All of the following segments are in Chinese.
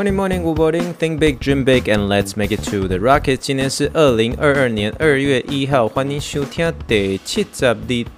Morning, morning, good morning. Think big, dream big, and let's make it to the rocket. 今天是二零二二年二月一号，欢迎收听第七十二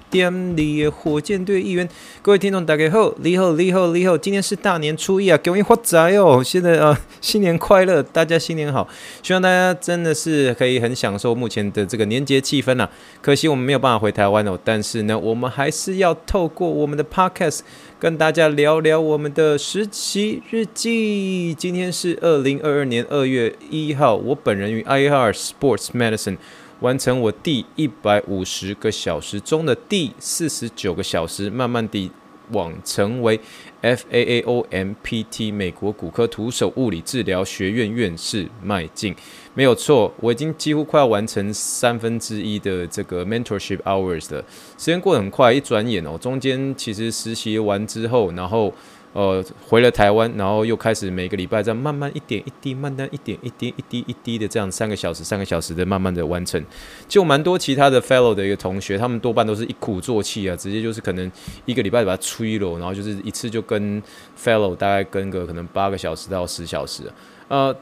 点的火箭队议员。各位听众大家好，你好，你好，你好。今天是大年初一啊，恭喜发财哦！现在啊，新年快乐，大家新年好。希望大家真的是可以很享受目前的这个年节气氛、啊。可惜我们没有办法回台湾哦，但是呢，我们还是要透过我们的 Podcast 跟大家聊聊我们的实习日记。今天是二零二二年二月一号，我本人与 IR Sports Medicine。完成我第一百五十个小时中的第四十九个小时，慢慢地往成为 FAAOMPT 美国骨科徒手物理治疗学院院士迈进。没有错，我已经几乎快要完成三分之一的这个 mentorship hours 了。时间过得很快，一转眼哦，中间其实实习完之后，然后。呃，回了台湾，然后又开始每个礼拜这样慢慢一点一滴，慢慢一点一滴一滴一滴的这样三个小时、三个小时的慢慢的完成。就蛮多其他的 fellow 的一个同学，他们多半都是一鼓作气啊，直接就是可能一个礼拜把它吹了，然后就是一次就跟 fellow 大概跟个可能八个小时到十小时。呃，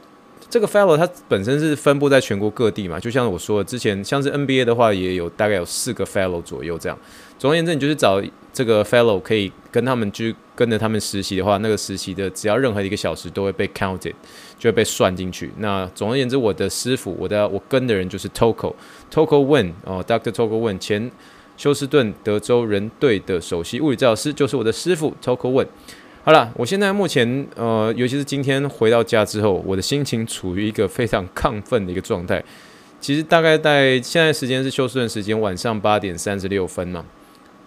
这个 fellow 它本身是分布在全国各地嘛，就像我说的，之前像是 NBA 的话，也有大概有四个 fellow 左右这样。总而言之，你就是找这个 fellow 可以跟他们去跟着他们实习的话，那个实习的只要任何一个小时都会被 counted，就会被算进去。那总而言之，我的师傅，我的我跟的人就是 Toko Toko Wen 哦，Dr. Toko Wen 前休斯顿德州人队的首席物理治疗师，就是我的师傅 Toko Wen。好了，我现在目前呃，尤其是今天回到家之后，我的心情处于一个非常亢奋的一个状态。其实大概在现在时间是休斯顿时间晚上八点三十六分嘛。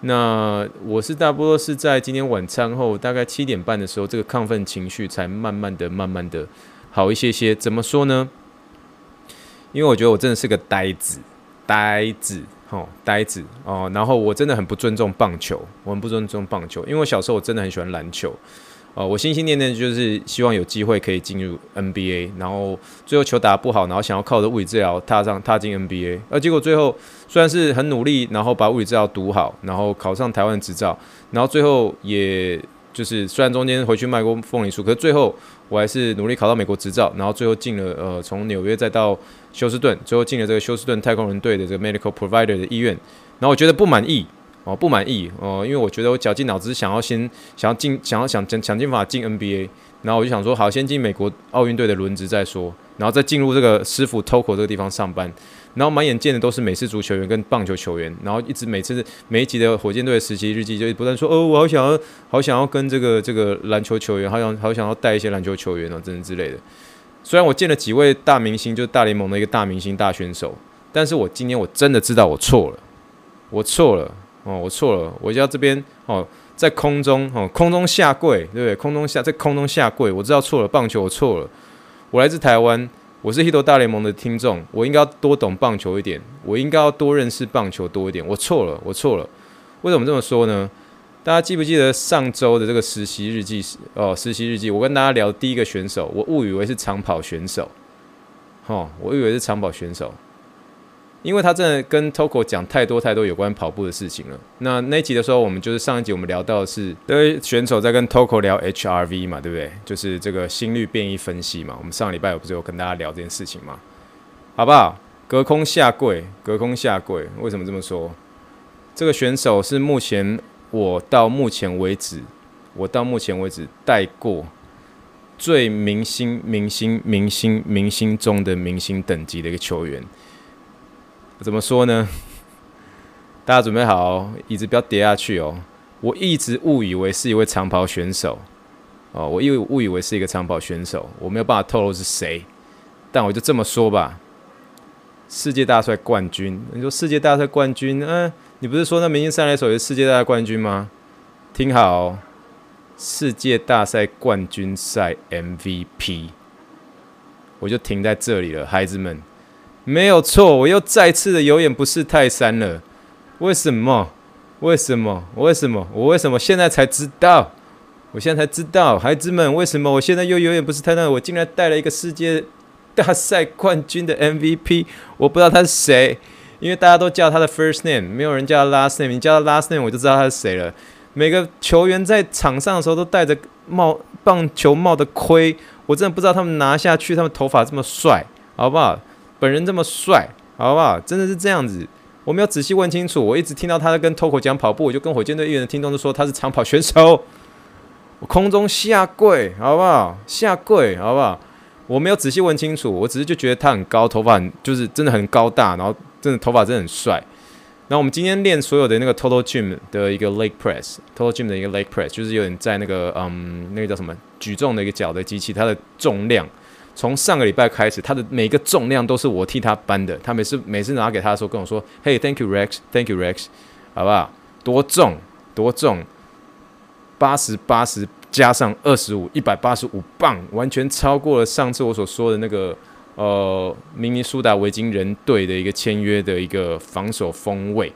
那我是大多是在今天晚餐后大概七点半的时候，这个亢奋情绪才慢慢的、慢慢的好一些些。怎么说呢？因为我觉得我真的是个呆子，呆子，哦，呆子哦。然后我真的很不尊重棒球，我很不尊重棒球，因为我小时候我真的很喜欢篮球。呃，我心心念念就是希望有机会可以进入 NBA，然后最后球打不好，然后想要靠着物理治疗踏上踏进 NBA，而结果最后虽然是很努力，然后把物理治疗读好，然后考上台湾执照，然后最后也就是虽然中间回去卖过凤梨酥，可是最后我还是努力考到美国执照，然后最后进了呃从纽约再到休斯顿，最后进了这个休斯顿太空人队的这个 medical provider 的医院，然后我觉得不满意。哦，不满意哦，因为我觉得我绞尽脑汁想要先想要进，想要想想想尽办法进 NBA，然后我就想说，好，先进美国奥运队的轮值再说，然后再进入这个师傅 Toko 这个地方上班，然后满眼见的都是美式足球员跟棒球球员，然后一直每次每一集的火箭队的实习日记就不断说，哦，我好想要，好想要跟这个这个篮球球员，好想好想要带一些篮球球员哦，等等之类的。虽然我见了几位大明星，就是大联盟的一个大明星大选手，但是我今天我真的知道我错了，我错了。哦，我错了，我要这边哦，在空中哦，空中下跪，对不对？空中下，在空中下跪，我知道错了，棒球我错了。我来自台湾，我是 Hit 大联盟的听众，我应该要多懂棒球一点，我应该要多认识棒球多一点。我错了，我错了。为什么这么说呢？大家记不记得上周的这个实习日记？哦，实习日记，我跟大家聊第一个选手，我误以为是长跑选手，哦，我以为是长跑选手。因为他真的跟 Toko 讲太多太多有关跑步的事情了。那那一集的时候，我们就是上一集我们聊到的是，这位选手在跟 Toko 聊 HRV 嘛，对不对？就是这个心率变异分析嘛。我们上礼拜有不是有跟大家聊这件事情吗？好不好？隔空下跪，隔空下跪。为什么这么说？这个选手是目前我到目前为止，我到目前为止带过最明星、明星、明星、明星中的明星等级的一个球员。怎么说呢？大家准备好，椅子不要跌下去哦。我一直误以为是一位长跑选手哦，我误误以为是一个长跑选手，我没有办法透露是谁，但我就这么说吧。世界大赛冠军，你说世界大赛冠军，嗯，你不是说那明星三垒手是世界大赛冠军吗？听好，世界大赛冠军赛 MVP，我就停在这里了，孩子们。没有错，我又再次的有眼不识泰山了。为什么？为什么？为什么？我为什么现在才知道？我现在才知道，孩子们，为什么我现在又永远不是太太？我竟然带了一个世界大赛冠军的 MVP，我不知道他是谁，因为大家都叫他的 first name，没有人叫他 last name。你叫他 last name，我就知道他是谁了。每个球员在场上的时候都戴着帽棒球帽的盔，我真的不知道他们拿下去，他们头发这么帅，好不好？本人这么帅，好不好？真的是这样子。我没有仔细问清楚，我一直听到他在跟 Toko 讲跑步，我就跟火箭队一员的听众都说他是长跑选手。我空中下跪，好不好？下跪，好不好？我没有仔细问清楚，我只是就觉得他很高，头发很就是真的很高大，然后真的头发真的很帅。然后我们今天练所有的那个 Total Gym 的一个 Leg Press，Total Gym 的一个 Leg Press，就是有点在那个嗯，那个叫什么举重的一个脚的机器，它的重量从上个礼拜开始，他的每个重量都是我替他搬的。他每次每次拿给他的时候跟我说：“Hey，Thank you Rex，Thank you Rex，好不好？多重？多重？”八十八十加上二十五，一百八十五磅，完全超过了上次我所说的那个呃明尼苏达维京人队的一个签约的一个防守锋位。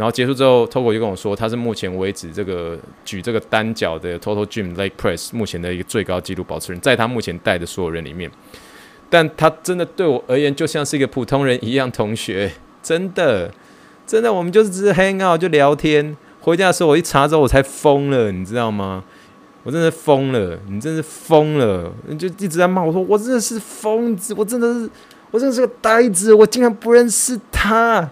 然后结束之后，Togo 就跟我说，他是目前为止这个举这个单脚的 Total Gym Leg Press 目前的一个最高纪录保持人，在他目前带的所有人里面。但他真的对我而言，就像是一个普通人一样，同学，真的，真的，我们就是只是 hang out 就聊天。回家的时候，我一查之后，我才疯了，你知道吗？我真的疯了，你真是疯了，你就一直在骂我说，我真的是疯子，我真的是，我真的是个呆子，我竟然不认识他，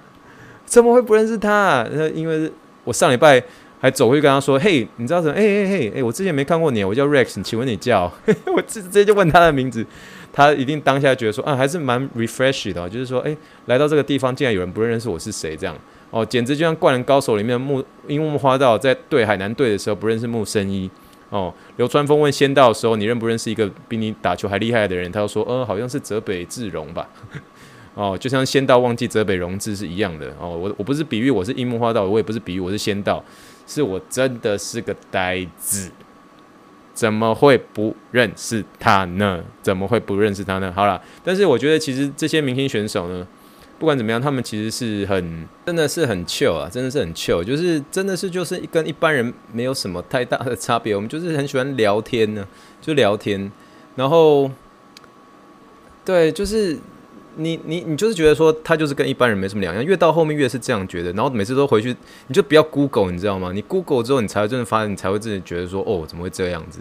怎么会不认识他？因为我上礼拜还走过去跟他说，嘿，你知道什么？哎哎哎哎，我之前没看过你，我叫 Rex，请问你叫？我直直接就问他的名字，他一定当下觉得说，啊，还是蛮 refresh 的，就是说，哎，来到这个地方，竟然有人不认识我是谁，这样。哦，简直就像《灌篮高手》里面木樱木花道在对海南队的时候不认识木生一哦。流川枫问仙道的时候，你认不认识一个比你打球还厉害的人？他就说，呃，好像是泽北志荣吧。哦，就像仙道忘记泽北荣治是一样的。哦，我我不是比喻我是樱木花道，我也不是比喻我是仙道，是我真的是个呆子，怎么会不认识他呢？怎么会不认识他呢？好了，但是我觉得其实这些明星选手呢。不管怎么样，他们其实是很，真的是很 Q 啊，真的是很 Q，就是真的是就是跟一般人没有什么太大的差别。我们就是很喜欢聊天呢，就聊天，然后，对，就是你你你就是觉得说他就是跟一般人没什么两样，越到后面越是这样觉得，然后每次都回去，你就不要 Google，你知道吗？你 Google 之后，你才会真的发现，你才会真的觉得说，哦，怎么会这样子？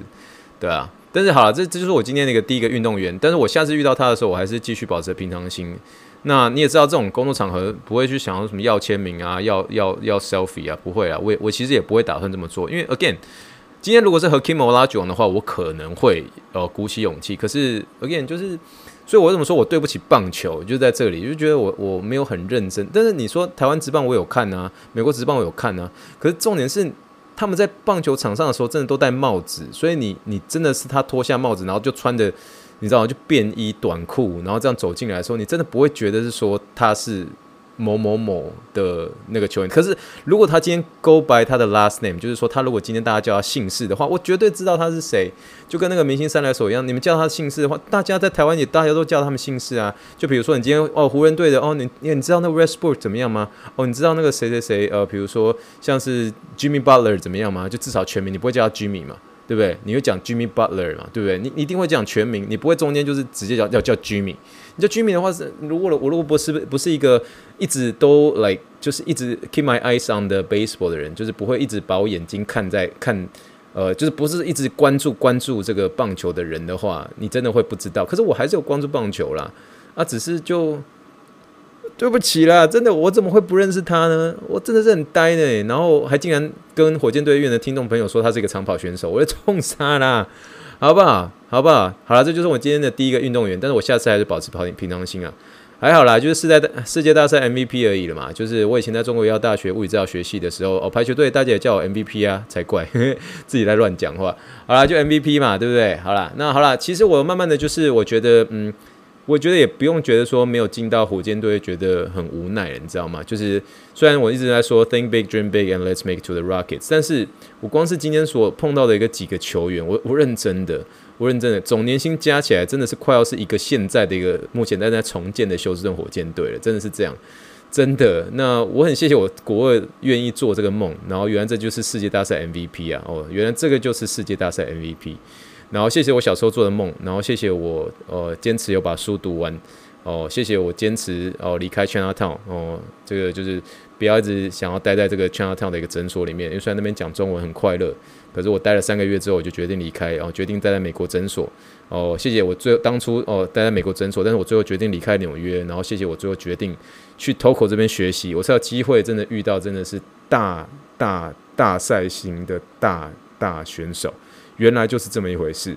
对啊，但是好了，这这就是我今天那个第一个运动员，但是我下次遇到他的时候，我还是继续保持平常心。那你也知道，这种工作场合不会去想要什么要签名啊，要要要 selfie 啊，不会啊。我我其实也不会打算这么做，因为 again，今天如果是和 Kimola 酒的话，我可能会呃鼓起勇气。可是 again，就是，所以我怎么说我对不起棒球，就在这里，就觉得我我没有很认真。但是你说台湾职棒我有看啊，美国职棒我有看啊，可是重点是他们在棒球场上的时候，真的都戴帽子，所以你你真的是他脱下帽子，然后就穿着。你知道吗？就便衣短裤，然后这样走进来的时候，你真的不会觉得是说他是某某某的那个球员。可是如果他今天 go by 他的 last name，就是说他如果今天大家叫他姓氏的话，我绝对知道他是谁。就跟那个明星三来手一样，你们叫他姓氏的话，大家在台湾也大家都叫他们姓氏啊。就比如说你今天哦湖人队的哦，你你你知道那个 Westbrook 怎么样吗？哦，你知道那个谁谁谁呃，比如说像是 Jimmy Butler 怎么样吗？就至少全名你不会叫他 Jimmy 嘛。对不对？你会讲 Jimmy Butler 嘛？对不对？你你一定会讲全名，你不会中间就是直接叫叫叫 Jimmy。你叫 Jimmy 的话是，如果我如果不是不是一个一直都 like 就是一直 keep my eyes on the baseball 的人，就是不会一直把我眼睛看在看，呃，就是不是一直关注关注这个棒球的人的话，你真的会不知道。可是我还是有关注棒球啦，啊，只是就。对不起啦，真的，我怎么会不认识他呢？我真的是很呆呢，然后还竟然跟火箭队院的听众朋友说他是一个长跑选手，我就冲杀啦，好不好？好不好？好了，这就是我今天的第一个运动员，但是我下次还是保持跑平常心啊，还好啦，就是世代世界大赛 MVP 而已了嘛，就是我以前在中国医药大学物理治疗学系的时候，哦，排球队大家也叫我 MVP 啊，才怪，呵 呵自己在乱讲话。好啦，就 MVP 嘛，对不对？好啦，那好啦，其实我慢慢的就是我觉得，嗯。我觉得也不用觉得说没有进到火箭队觉得很无奈，你知道吗？就是虽然我一直在说 think big, dream big, and let's make it to the Rockets，但是我光是今天所碰到的一个几个球员，我我认真的，我认真的，总年薪加起来真的是快要是一个现在的一个目前在在重建的休斯顿火箭队了，真的是这样。真的。那我很谢谢我国二愿意做这个梦，然后原来这就是世界大赛 MVP 啊！哦，原来这个就是世界大赛 MVP。然后谢谢我小时候做的梦，然后谢谢我呃坚持有把书读完。哦，谢谢我坚持哦离开 Chinatown 哦，这个就是不要一直想要待在这个 Chinatown 的一个诊所里面，因为虽然那边讲中文很快乐，可是我待了三个月之后，我就决定离开，哦，决定待在美国诊所。哦，谢谢我最当初哦待在美国诊所，但是我最后决定离开纽约，然后谢谢我最后决定去 Toco 这边学习，我才有机会真的遇到真的是大大大赛型的大大选手，原来就是这么一回事。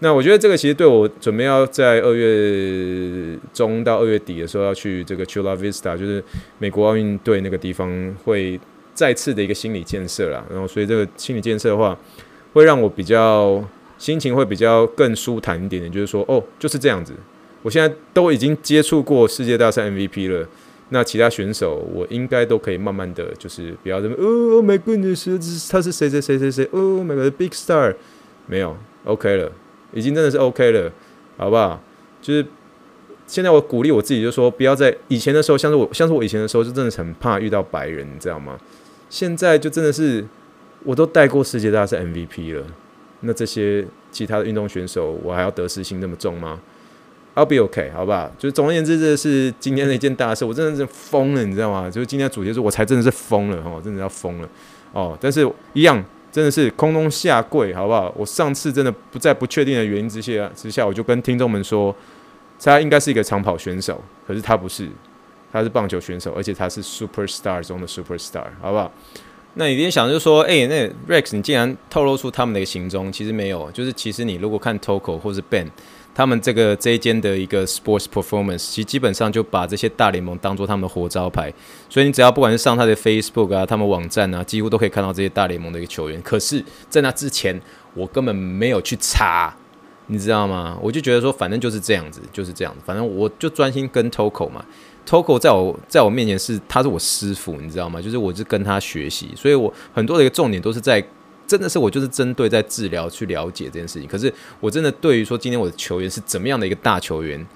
那我觉得这个其实对我准备要在二月中到二月底的时候要去这个 Chula Vista，就是美国奥运队那个地方，会再次的一个心理建设啦。然后所以这个心理建设的话，会让我比较心情会比较更舒坦一点点，就是说哦，就是这样子。我现在都已经接触过世界大赛 MVP 了，那其他选手我应该都可以慢慢的就是不要这么哦，Oh my goodness，他是谁谁谁谁谁，Oh my big star，没有，OK 了。已经真的是 OK 了，好不好？就是现在我鼓励我自己，就说不要在以前的时候，像是我，像是我以前的时候，就真的很怕遇到白人，你知道吗？现在就真的是我都带过世界大赛 MVP 了，那这些其他的运动选手，我还要得失心那么重吗？I'll be OK，好不好？就是总而言之，这是今天的一件大事，我真的是疯了，你知道吗？就是今天主题是我才真的是疯了哦，真的要疯了哦，但是一样。真的是空中下跪，好不好？我上次真的不在不确定的原因之下之下，我就跟听众们说，他应该是一个长跑选手，可是他不是，他是棒球选手，而且他是 super star 中的 super star，好不好？那你今天想就说，哎、那 Rex，你竟然透露出他们的行踪，其实没有，就是其实你如果看 Toco 或是 Ben。他们这个这一间的一个 sports performance，其实基本上就把这些大联盟当做他们的活招牌，所以你只要不管是上他的 Facebook 啊，他们网站啊，几乎都可以看到这些大联盟的一个球员。可是，在那之前，我根本没有去查，你知道吗？我就觉得说，反正就是这样子，就是这样子，反正我就专心跟 Toco 嘛。Toco 在我在我面前是他是我师傅，你知道吗？就是我是跟他学习，所以我很多的一个重点都是在。真的是我就是针对在治疗去了解这件事情，可是我真的对于说今天我的球员是怎么样的一个大球员，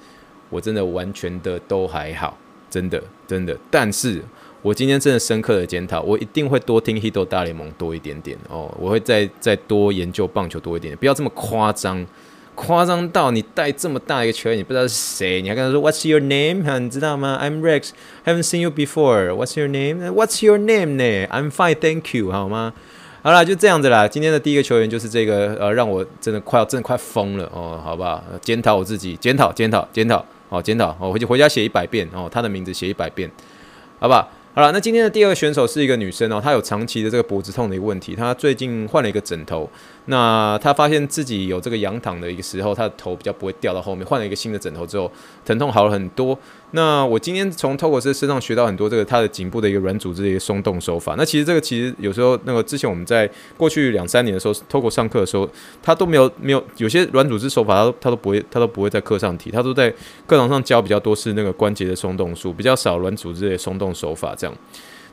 我真的完全的都还好，真的真的。但是我今天真的深刻的检讨，我一定会多听 Hito 大联盟多一点点哦，我会再再多研究棒球多一点点，不要这么夸张，夸张到你带这么大一个球员，你不知道是谁，你还跟他说 What's your name？哈，你知道吗？I'm Rex，haven't seen you before。What's your name？What's your name 呢？I'm fine，thank you，好吗？好啦，就这样子啦。今天的第一个球员就是这个，呃，让我真的快要，真的快疯了哦。好不好？检讨我自己，检讨，检讨，检讨，好，检讨，我回去回家写一百遍哦，他的名字写一百遍，好吧？好了，那今天的第二个选手是一个女生哦，她有长期的这个脖子痛的一个问题，她最近换了一个枕头，那她发现自己有这个仰躺的一个时候，她的头比较不会掉到后面，换了一个新的枕头之后，疼痛好了很多。那我今天从 Toco 身上学到很多这个他的颈部的一个软组织的一个松动手法。那其实这个其实有时候那个之前我们在过去两三年的时候，Toco 上课的时候，他都没有没有有些软组织手法，他他都不会他都不会在课上提，他都在课堂上教比较多是那个关节的松动术，比较少软组织的松动手法这样。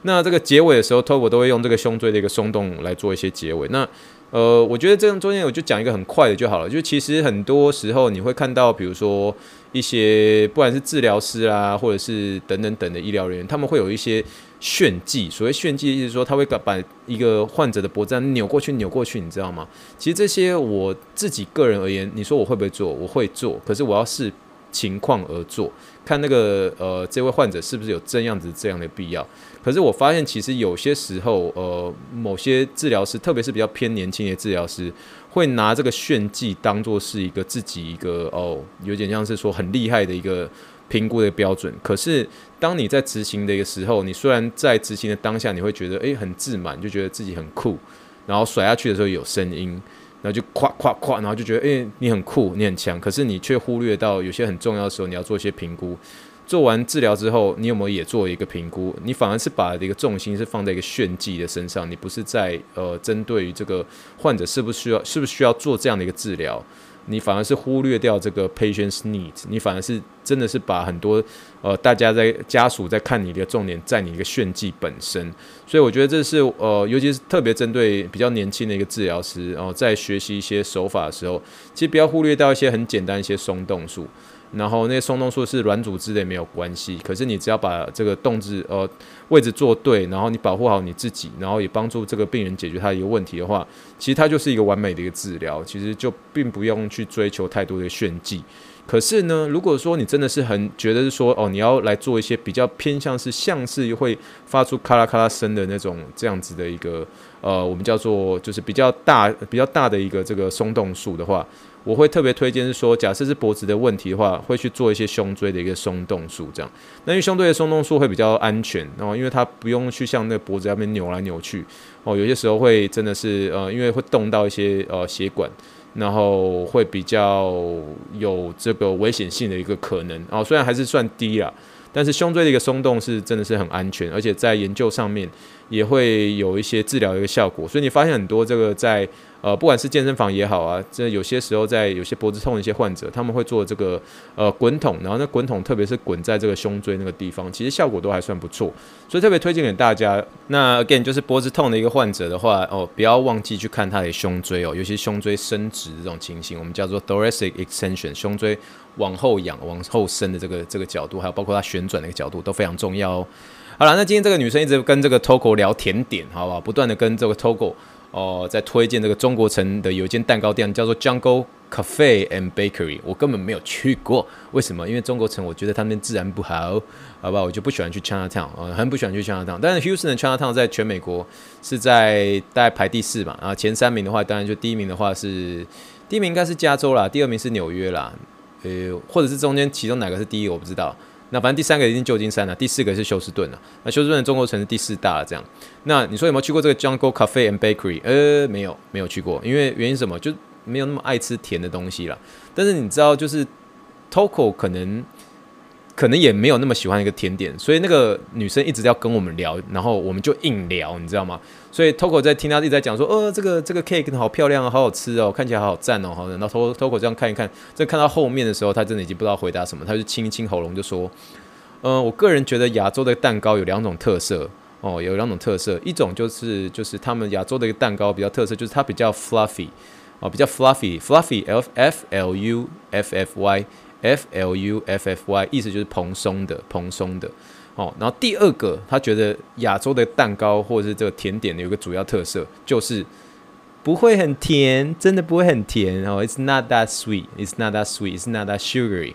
那这个结尾的时候，Toco 都会用这个胸椎的一个松动来做一些结尾。那呃，我觉得这样中间我就讲一个很快的就好了。就其实很多时候你会看到，比如说一些不管是治疗师啊，或者是等等等的医疗人员，他们会有一些炫技。所谓炫技，就是说他会把一个患者的脖子扭过去、扭过去，你知道吗？其实这些我自己个人而言，你说我会不会做？我会做，可是我要视情况而做，看那个呃这位患者是不是有这样子这样的必要。可是我发现，其实有些时候，呃，某些治疗师，特别是比较偏年轻的治疗师，会拿这个炫技当做是一个自己一个哦，有点像是说很厉害的一个评估的标准。可是当你在执行的一个时候，你虽然在执行的当下，你会觉得诶很自满，就觉得自己很酷，然后甩下去的时候有声音，然后就夸夸夸，然后就觉得诶你很酷，你很强。可是你却忽略到有些很重要的时候，你要做一些评估。做完治疗之后，你有没有也做一个评估？你反而是把一个重心是放在一个炫技的身上，你不是在呃针对于这个患者是不是需要是不是需要做这样的一个治疗？你反而是忽略掉这个 patient's needs，你反而是真的是把很多呃大家在家属在看你的重点在你一个炫技本身。所以我觉得这是呃尤其是特别针对比较年轻的一个治疗师，然后在学习一些手法的时候，其实不要忽略掉一些很简单一些松动术。然后那些松动术是软组织的也没有关系。可是你只要把这个动作呃位置做对，然后你保护好你自己，然后也帮助这个病人解决他的一个问题的话，其实它就是一个完美的一个治疗。其实就并不用去追求太多的炫技。可是呢，如果说你真的是很觉得是说哦，你要来做一些比较偏向是像是会发出咔啦咔啦声的那种这样子的一个呃，我们叫做就是比较大比较大的一个这个松动术的话，我会特别推荐是说，假设是脖子的问题的话，会去做一些胸椎的一个松动术这样。那因为胸椎的松动术会比较安全，然后因为它不用去像那个脖子那边扭来扭去哦，有些时候会真的是呃，因为会动到一些呃血管。然后会比较有这个危险性的一个可能哦，虽然还是算低啦，但是胸椎的一个松动是真的是很安全，而且在研究上面也会有一些治疗的一个效果，所以你发现很多这个在。呃，不管是健身房也好啊，这有些时候在有些脖子痛的一些患者，他们会做这个呃滚筒，然后那滚筒特别是滚在这个胸椎那个地方，其实效果都还算不错，所以特别推荐给大家。那 again 就是脖子痛的一个患者的话，哦，不要忘记去看他的胸椎哦，尤其胸椎伸直这种情形，我们叫做 thoracic extension，胸椎往后仰、往后伸的这个这个角度，还有包括它旋转的一个角度都非常重要哦。好了，那今天这个女生一直跟这个 Togo 聊甜点，好不好？不断的跟这个 Togo。哦，在推荐这个中国城的有一间蛋糕店叫做 Jungle Cafe and Bakery，我根本没有去过，为什么？因为中国城我觉得他们治安不好，好吧，我就不喜欢去 Chinatown，呃，很不喜欢去 Chinatown。但是 Houston 的 Chinatown 在全美国是在大概排第四嘛，啊，前三名的话，当然就第一名的话是第一名应该是加州啦，第二名是纽约啦，呃，或者是中间其中哪个是第一，我不知道。那反正第三个已经旧金山了，第四个是休斯顿了。那休斯顿的中国城是第四大了，这样。那你说有没有去过这个 Jungle Cafe and Bakery？呃，没有，没有去过，因为原因什么？就没有那么爱吃甜的东西了。但是你知道，就是 Toco 可能。可能也没有那么喜欢一个甜点，所以那个女生一直要跟我们聊，然后我们就硬聊，你知道吗？所以 Toco 在听他一直在讲说，呃，这个这个 cake 好漂亮啊，好好吃哦，看起来好好赞哦，好。然后 Toco 这样看一看，再看到后面的时候，他真的已经不知道回答什么，他就清一清喉咙就说，呃，我个人觉得亚洲的蛋糕有两种特色哦，有两种特色，一种就是就是他们亚洲的一个蛋糕比较特色，就是它比较 fluffy 哦，比较 fluffy，fluffy，f f l u f f y。F L U F F Y 意思就是蓬松的，蓬松的。哦，然后第二个，他觉得亚洲的蛋糕或者是这个甜点有个主要特色，就是不会很甜，真的不会很甜哦。It's not that sweet, it's not that sweet, it's not that sugary。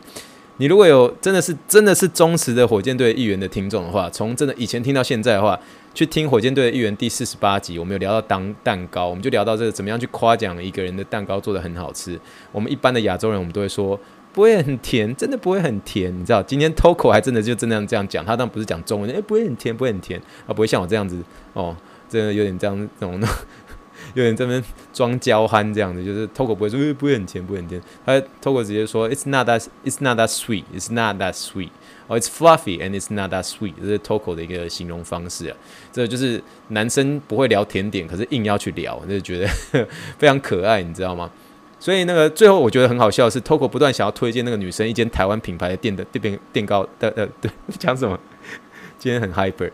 你如果有真的是真的是忠实的火箭队议员的听众的话，从真的以前听到现在的话，去听火箭队的议员第四十八集，我们有聊到当蛋糕，我们就聊到这个怎么样去夸奖一个人的蛋糕做得很好吃。我们一般的亚洲人，我们都会说。不会很甜，真的不会很甜，你知道？今天 Toco 还真的就真的这样讲，他当然不是讲中文，诶、不会很甜，不会很甜，啊，不会像我这样子哦，真的有点这样这种，有点这边装娇憨这样子，就是 Toco 不会说，诶、不会很甜，不会很甜，他 Toco 直接说，It's not that, It's not that sweet, It's not that sweet，哦，It's fluffy and It's not that sweet，这是 Toco 的一个形容方式啊，这就是男生不会聊甜点，可是硬要去聊，就觉得 非常可爱，你知道吗？所以那个最后我觉得很好笑的是，Toco 不断想要推荐那个女生一间台湾品牌的店的店店糕的呃对讲什么？今天很 hyper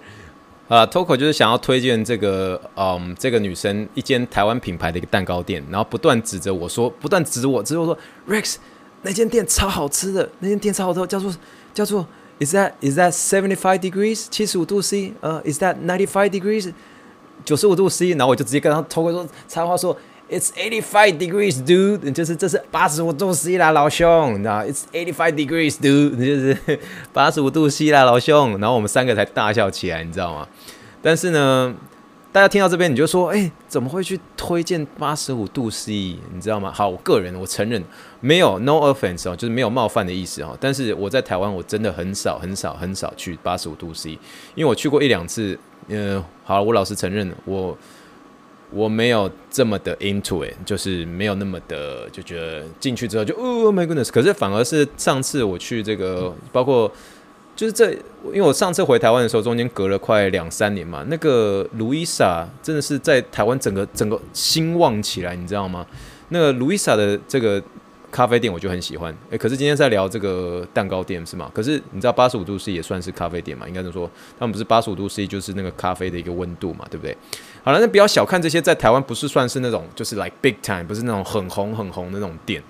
啊，Toco 就是想要推荐这个嗯这个女生一间台湾品牌的一个蛋糕店，然后不断指着我说，不断指我，指我说 Rex 那间店超好吃的，那间店超好吃，叫做叫做 Is that Is that seventy five degrees 七十五度 C 呃、Is that ninety five degrees 九十五度 C，然后我就直接跟他 Toco 说插话说。It's eighty five degrees, dude，就是这是八十五度 C 啦，老兄，你知道？It's eighty five degrees, dude，就是八十五度 C 啦，老兄。然后我们三个才大笑起来，你知道吗？但是呢，大家听到这边你就说，哎，怎么会去推荐八十五度 C？你知道吗？好，我个人我承认没有 no offense 哦，就是没有冒犯的意思哦。但是我在台湾我真的很少很少很少去八十五度 C，因为我去过一两次。嗯、呃，好，我老实承认我。我没有这么的 into it，就是没有那么的就觉得进去之后就 Oh my goodness，可是反而是上次我去这个，包括就是这，因为我上次回台湾的时候，中间隔了快两三年嘛，那个 Luisa 真的是在台湾整个整个兴旺起来，你知道吗？那个 Luisa 的这个。咖啡店我就很喜欢，诶、可是今天在聊这个蛋糕店是吗？可是你知道八十五度 C 也算是咖啡店嘛？应该是说他们不是八十五度 C 就是那个咖啡的一个温度嘛，对不对？好了，那不要小看这些，在台湾不是算是那种就是 like big time，不是那种很红很红的那种店，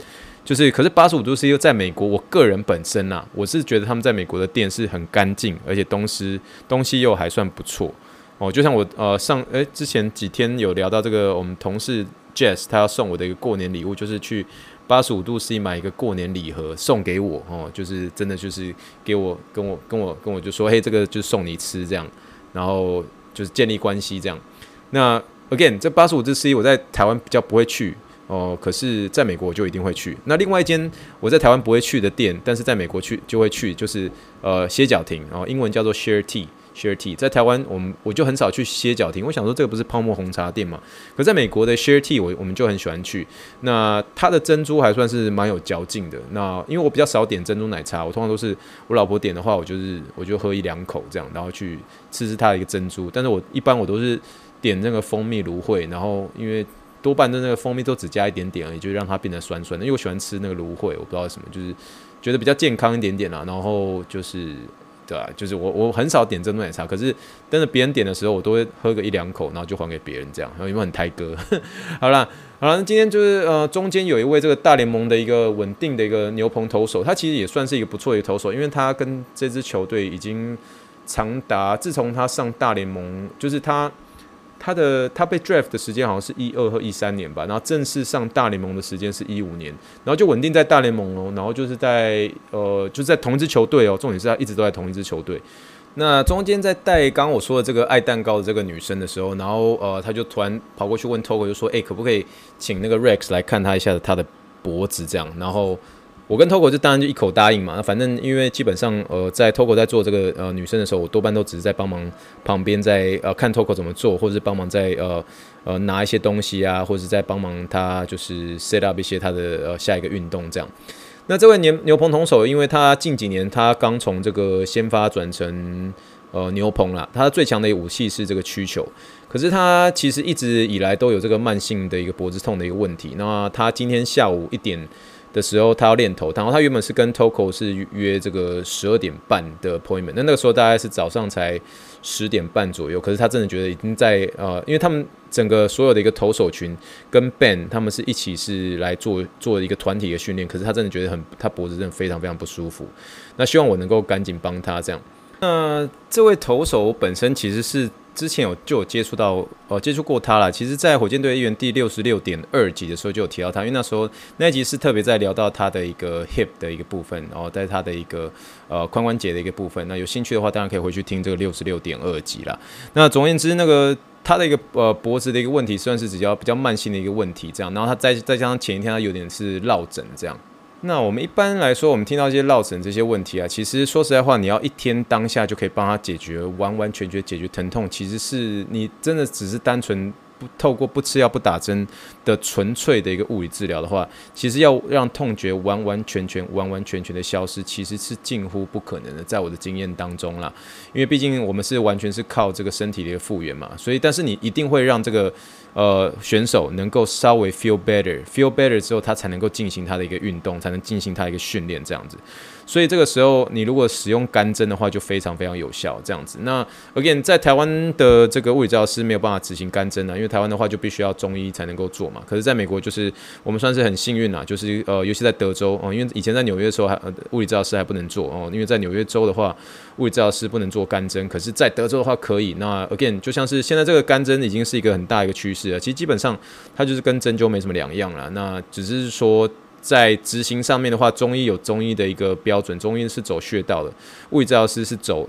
就是可是八十五度 C 又在美国，我个人本身啊，我是觉得他们在美国的店是很干净，而且东西东西又还算不错哦。就像我呃上诶、之前几天有聊到这个，我们同事 Jess 他要送我的一个过年礼物，就是去八十五度 C 买一个过年礼盒送给我哦，就是真的就是给我跟我跟我跟我就说，嘿，这个就送你吃这样，然后就是建立关系这样。那 again 这八十五度 C 我在台湾比较不会去。哦，可是在美国我就一定会去。那另外一间我在台湾不会去的店，但是在美国去就会去，就是呃歇脚亭，然后英文叫做 Share Tea，Share Tea。在台湾我们我就很少去歇脚亭，我想说这个不是泡沫红茶店嘛？可在美国的 Share Tea 我我们就很喜欢去。那它的珍珠还算是蛮有嚼劲的。那因为我比较少点珍珠奶茶，我通常都是我老婆点的话，我就是我就喝一两口这样，然后去吃吃它的一个珍珠。但是我一般我都是点那个蜂蜜芦荟，然后因为。多半的那个蜂蜜都只加一点点而已，就让它变得酸酸的。因为我喜欢吃那个芦荟，我不知道什么，就是觉得比较健康一点点啦。然后就是对啊，就是我我很少点珍珠奶茶，可是但是别人点的时候，我都会喝个一两口，然后就还给别人这样，因为很台哥。好啦，好啦，那今天就是呃中间有一位这个大联盟的一个稳定的一个牛棚投手，他其实也算是一个不错的一个投手，因为他跟这支球队已经长达自从他上大联盟，就是他。他的他被 draft 的时间好像是一二和一三年吧，然后正式上大联盟的时间是一五年，然后就稳定在大联盟哦，然后就是在呃就是在同一支球队哦，重点是他一直都在同一支球队。那中间在带刚刚我说的这个爱蛋糕的这个女生的时候，然后呃他就突然跑过去问 Toko 就说：“哎、可不可以请那个 Rex 来看他一下他的脖子这样？”然后。我跟 Toko 就当然就一口答应嘛，那反正因为基本上呃在 Toko 在做这个呃女生的时候，我多半都只是在帮忙旁边在呃看 Toko 怎么做，或者是帮忙在呃呃拿一些东西啊，或者是在帮忙他就是 set up 一些他的呃下一个运动这样。那这位牛牛棚同手，因为他近几年他刚从这个先发转成呃牛棚啦，他最强的武器是这个曲球，可是他其实一直以来都有这个慢性的一个脖子痛的一个问题。那他今天下午一点。的时候，他要练投，然后他原本是跟 Toko 是约这个十二点半的 appointment，那那个时候大概是早上才十点半左右，可是他真的觉得已经在呃，因为他们整个所有的一个投手群跟 Ben 他们是一起是来做做一个团体的训练，可是他真的觉得很，他脖子真的非常非常不舒服，那希望我能够赶紧帮他这样。那这位投手本身其实是。之前有就有接触到，呃，接触过他了。其实，在火箭队一员第六十六点二集的时候就有提到他，因为那时候那一集是特别在聊到他的一个 hip 的一个部分，然后在他的一个呃髋关节的一个部分。那有兴趣的话，当然可以回去听这个六十六点二集啦。那总而言之，那个他的一个呃脖子的一个问题，算是比较比较慢性的一个问题，这样。然后他再再加上前一天他有点是落枕这样。那我们一般来说，我们听到一些落枕这些问题啊，其实说实在话，你要一天当下就可以帮他解决，完完全全解决疼痛，其实是你真的只是单纯。不透过不吃药不打针的纯粹的一个物理治疗的话，其实要让痛觉完完全全完完全全的消失，其实是近乎不可能的。在我的经验当中啦，因为毕竟我们是完全是靠这个身体的一个复原嘛，所以但是你一定会让这个呃选手能够稍微 feel better，feel better 之后，他才能够进行他的一个运动，才能进行他一个训练这样子。所以这个时候，你如果使用干针的话，就非常非常有效。这样子，那 again 在台湾的这个物理治疗师没有办法执行干针啊，因为台湾的话就必须要中医才能够做嘛。可是，在美国就是我们算是很幸运啦，就是呃，尤其在德州哦，因为以前在纽约的时候还物理治疗师还不能做哦，因为在纽约州的话，物理治疗师不能做干针，可是，在德州的话可以。那 again 就像是现在这个干针已经是一个很大一个趋势了，其实基本上它就是跟针灸没什么两样了。那只是说。在执行上面的话，中医有中医的一个标准，中医是走穴道的，物理治疗师是走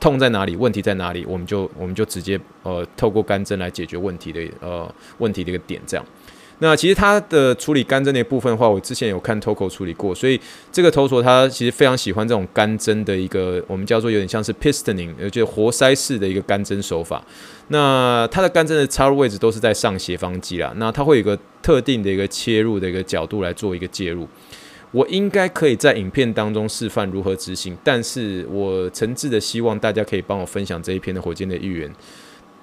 痛在哪里，问题在哪里，我们就我们就直接呃透过干针来解决问题的呃问题的一个点这样。那其实它的处理干针的部分的话，我之前有看 Toco 处理过，所以这个投手他其实非常喜欢这种干针的一个，我们叫做有点像是 pistoning，呃，就活塞式的一个干针手法。那它的干针的插入位置都是在上斜方肌啦，那它会有一个特定的一个切入的一个角度来做一个介入。我应该可以在影片当中示范如何执行，但是我诚挚的希望大家可以帮我分享这一篇的火箭的预言。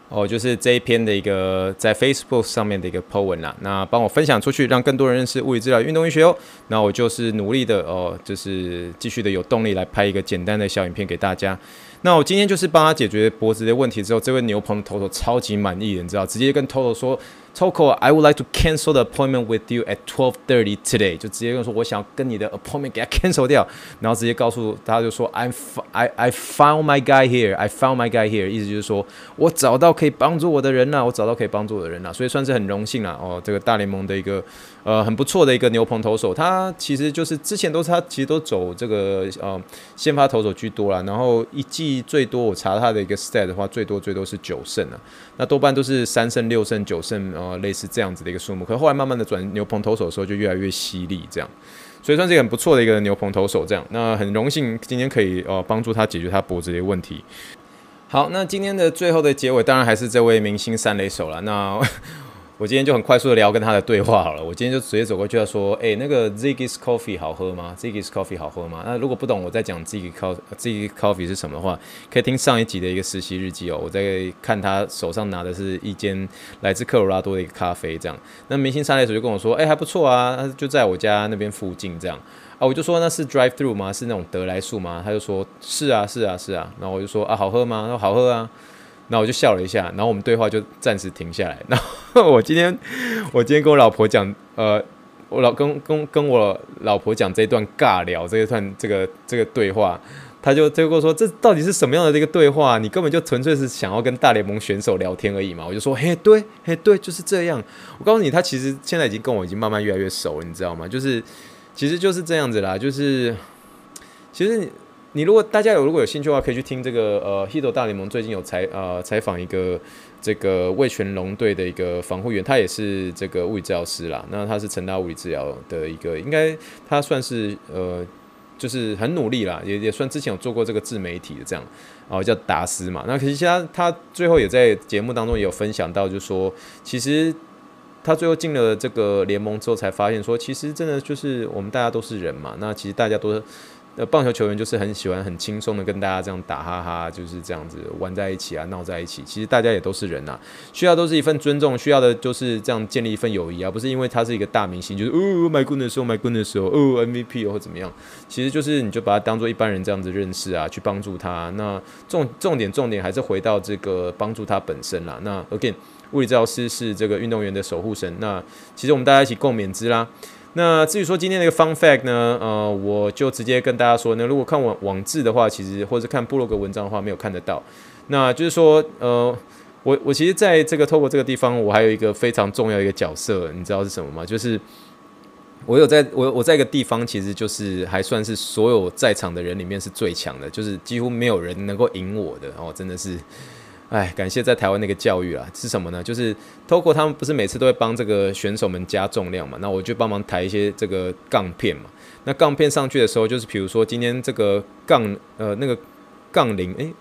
哦，就是这一篇的一个在 Facebook 上面的一个 po 文啦，那帮我分享出去，让更多人认识物理治疗、运动医学哦。那我就是努力的哦，就是继续的有动力来拍一个简单的小影片给大家。那我今天就是帮他解决脖子的问题之后，这位牛棚的投手超级满意，你知道，直接跟投手说。Toko，I would like to cancel the appointment with you at twelve thirty today。就直接跟说，我想跟你的 appointment 给他 cancel 掉，然后直接告诉大家就说，I'm I I found my guy here，I found my guy here。意思就是说我找到可以帮助我的人了，我找到可以帮助我的人了，所以算是很荣幸了哦。这个大联盟的一个呃很不错的一个牛棚投手，他其实就是之前都是他其实都走这个呃先发投手居多了，然后一季最多我查他的一个 stat 的话，最多最多是九胜啊，那多半都是三胜六胜九胜呃。类似这样子的一个数目，可后来慢慢的转牛棚投手的时候就越来越犀利，这样，所以算是一个很不错的一个牛棚投手，这样。那很荣幸今天可以呃帮助他解决他脖子的问题。好，那今天的最后的结尾当然还是这位明星三垒手了。那。我今天就很快速的聊跟他的对话好了。我今天就直接走过去，他说：“哎、那个 Ziggy's Coffee 好喝吗？Ziggy's Coffee 好喝吗？”那如果不懂我在讲 Ziggy Coffee Ziggy Coffee 是什么的话，可以听上一集的一个实习日记哦。我在看他手上拿的是一间来自科罗拉多的一个咖啡，这样。那明星三垒手就跟我说：“哎、还不错啊，就在我家那边附近这样。”啊，我就说：“那是 Drive Through 吗？是那种得来速吗？”他就说：“是啊，是啊，是啊。”然后我就说：“啊，好喝吗？”他说：“好喝啊。”然后我就笑了一下，然后我们对话就暂时停下来。然后我今天，我今天跟我老婆讲，呃，我老跟跟跟我老婆讲这一段尬聊，这一段这个这个对话，他就就跟我说，这到底是什么样的这个对话？你根本就纯粹是想要跟大联盟选手聊天而已嘛。我就说，嘿，对，嘿，对，就是这样。我告诉你，他其实现在已经跟我已经慢慢越来越熟了，你知道吗？就是，其实就是这样子啦，就是，其实你。你如果大家有如果有兴趣的话，可以去听这个呃，Hito 大联盟最近有采呃采访一个这个味全龙队的一个防护员，他也是这个物理治疗师啦。那他是成大物理治疗的一个，应该他算是呃就是很努力啦，也也算之前有做过这个自媒体的这样，然后叫达斯嘛。那可是他他最后也在节目当中也有分享到，就是说其实他最后进了这个联盟之后，才发现说其实真的就是我们大家都是人嘛。那其实大家都。那棒球球员就是很喜欢很轻松的跟大家这样打哈哈，就是这样子玩在一起啊，闹在一起。其实大家也都是人呐，需要都是一份尊重，需要的就是这样建立一份友谊啊，不是因为他是一个大明星，就是哦 my goodness，oh my goodness，哦 MVP 或怎么样。其实就是你就把他当做一般人这样子认识啊，去帮助他。那重重点重点还是回到这个帮助他本身啦。那 again，物理治疗师是这个运动员的守护神。那其实我们大家一起共勉之啦。那至于说今天那个 fun fact 呢，呃，我就直接跟大家说，那如果看网网志的话，其实或者是看部落格文章的话，没有看得到。那就是说，呃，我我其实在这个透过这个地方，我还有一个非常重要一个角色，你知道是什么吗？就是我有在我我在一个地方，其实就是还算是所有在场的人里面是最强的，就是几乎没有人能够赢我的哦，真的是。哎，感谢在台湾那个教育啊，是什么呢？就是透过他们不是每次都会帮这个选手们加重量嘛，那我就帮忙抬一些这个杠片嘛。那杠片上去的时候，就是比如说今天这个杠呃那个杠铃，哎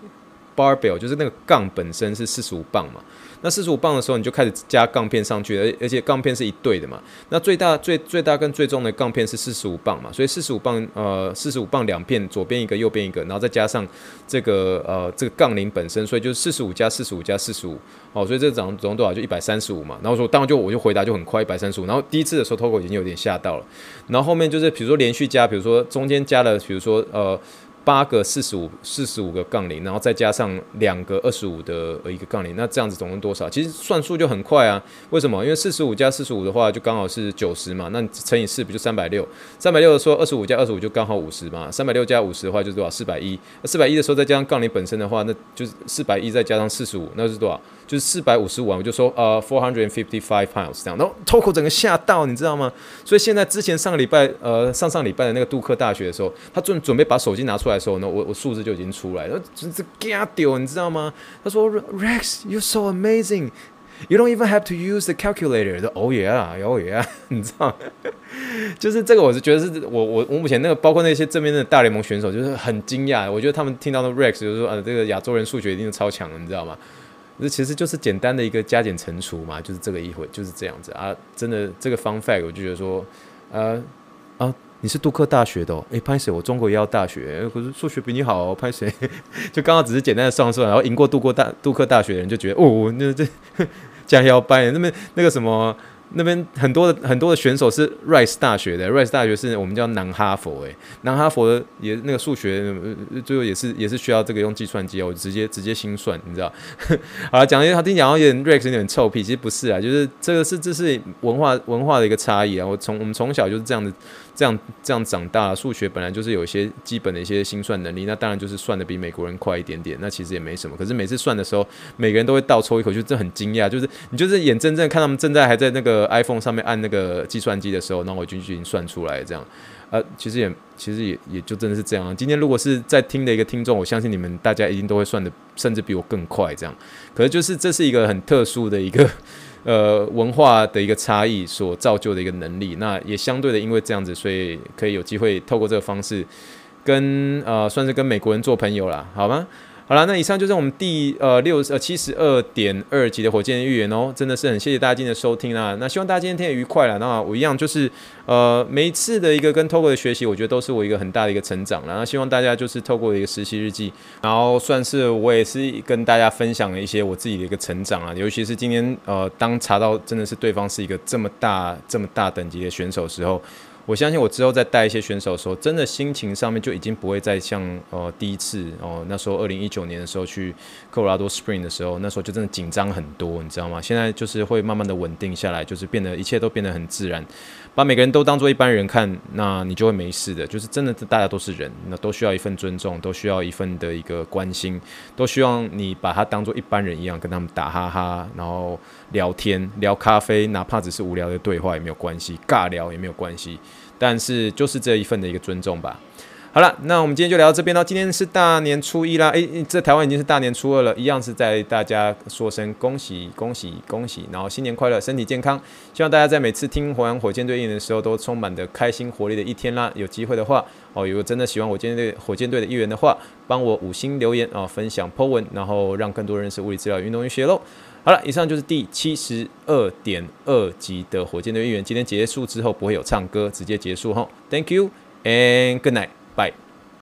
，barbell 就是那个杠本身是四十五磅嘛。那四十五磅的时候，你就开始加杠片上去，而而且杠片是一对的嘛。那最大最最大跟最重的杠片是四十五磅嘛，所以四十五磅呃四十五磅两片，左边一个，右边一个，然后再加上这个呃这个杠铃本身，所以就是四十五加四十五加四十五，哦，所以这个总总共多少？就一百三十五嘛。然后说当然就我就回答就很快一百三十五。然后第一次的时候 Togo 已经有点吓到了。然后后面就是比如说连续加，比如说中间加了，比如说呃。八个四十五四十五个杠铃，然后再加上两个二十五的一个杠铃，那这样子总共多少？其实算数就很快啊。为什么？因为四十五加四十五的话，就刚好是九十嘛。那乘以四，不就三百六？三百六的时候，二十五加二十五就刚好五十嘛。三百六加五十的话，就是多少？四百一。四百一的时候再加上杠铃本身的话，那就是四百一再加上四十五，那是多少？就是四百五十五万，我就说呃，four hundred and fifty five pounds 这样，然后 Toko 整个吓到，你知道吗？所以现在之前上个礼拜，呃，上上礼拜的那个杜克大学的时候，他准准备把手机拿出来的时候呢，我我数字就已经出来了，真是吓掉，你知道吗？他说 Rex，you're so amazing，you don't even have to use the calculator。说 Oh yeah，Oh yeah，你知道，就是这个，我是觉得是我我我目前那个包括那些这边的大联盟选手，就是很惊讶，我觉得他们听到的 Rex 就是说，呃，这个亚洲人数学一定是超强的，你知道吗？这其实就是简单的一个加减乘除嘛，就是这个一回，就是这样子啊。真的，这个方块我就觉得说，呃啊，你是杜克大学的，哦，诶，拍谁？我中国医药大学，可是数学比你好，哦，拍谁？就刚刚只是简单的算算，然后赢过杜克大杜克大学的人就觉得，哦，那这加腰掰，那么那个什么那边很多的很多的选手是 Rice 大学的，Rice 大学是我们叫南哈佛，诶，南哈佛的也那个数学最后也是也是需要这个用计算机哦，我直接直接心算，你知道？好了，讲一下他听讲到有点 Rex 有点臭屁，其实不是啊，就是这个是这是文化文化的一个差异啊。我从我们从小就是这样子这样这样长大，数学本来就是有一些基本的一些心算能力，那当然就是算的比美国人快一点点，那其实也没什么。可是每次算的时候，每个人都会倒抽一口，就这很惊讶，就是你就是眼睁睁看他们正在还在那个 iPhone 上面按那个计算机的时候，那我就已经算出来这样。呃，其实也其实也也就真的是这样。今天如果是在听的一个听众，我相信你们大家一定都会算的，甚至比我更快这样。可是就是这是一个很特殊的一个呃文化的一个差异所造就的一个能力。那也相对的，因为这样子，所以可以有机会透过这个方式跟呃算是跟美国人做朋友啦，好吗？好了，那以上就是我们第呃六呃七十二点二集的火箭预言哦，真的是很谢谢大家今天的收听啦。那希望大家今天天也愉快了。那我一样就是呃每一次的一个跟 Togo 的学习，我觉得都是我一个很大的一个成长。了。那希望大家就是透过一个实习日记，然后算是我也是跟大家分享了一些我自己的一个成长啊。尤其是今天呃当查到真的是对方是一个这么大这么大等级的选手时候。我相信我之后再带一些选手的时候，真的心情上面就已经不会再像呃第一次哦，那时候二零一九年的时候去科罗拉多 Spring 的时候，那时候就真的紧张很多，你知道吗？现在就是会慢慢的稳定下来，就是变得一切都变得很自然，把每个人都当做一般人看，那你就会没事的。就是真的，大家都是人，那都需要一份尊重，都需要一份的一个关心，都希望你把他当做一般人一样跟他们打哈哈，然后聊天聊咖啡，哪怕只是无聊的对话也没有关系，尬聊也没有关系。但是就是这一份的一个尊重吧。好了，那我们今天就聊到这边喽。今天是大年初一啦，诶，这台湾已经是大年初二了，一样是在大家说声恭喜恭喜恭喜，然后新年快乐，身体健康。希望大家在每次听完火箭队预言的时候，都充满着开心活力的一天啦。有机会的话，哦，如果真的喜欢火箭队火箭队的预言的话，帮我五星留言哦，分享 po 文，然后让更多人认识物理治疗运动医学喽。好了，以上就是第七十二点二集的火箭队预言。今天结束之后不会有唱歌，直接结束哈。Thank you and good night. Bye.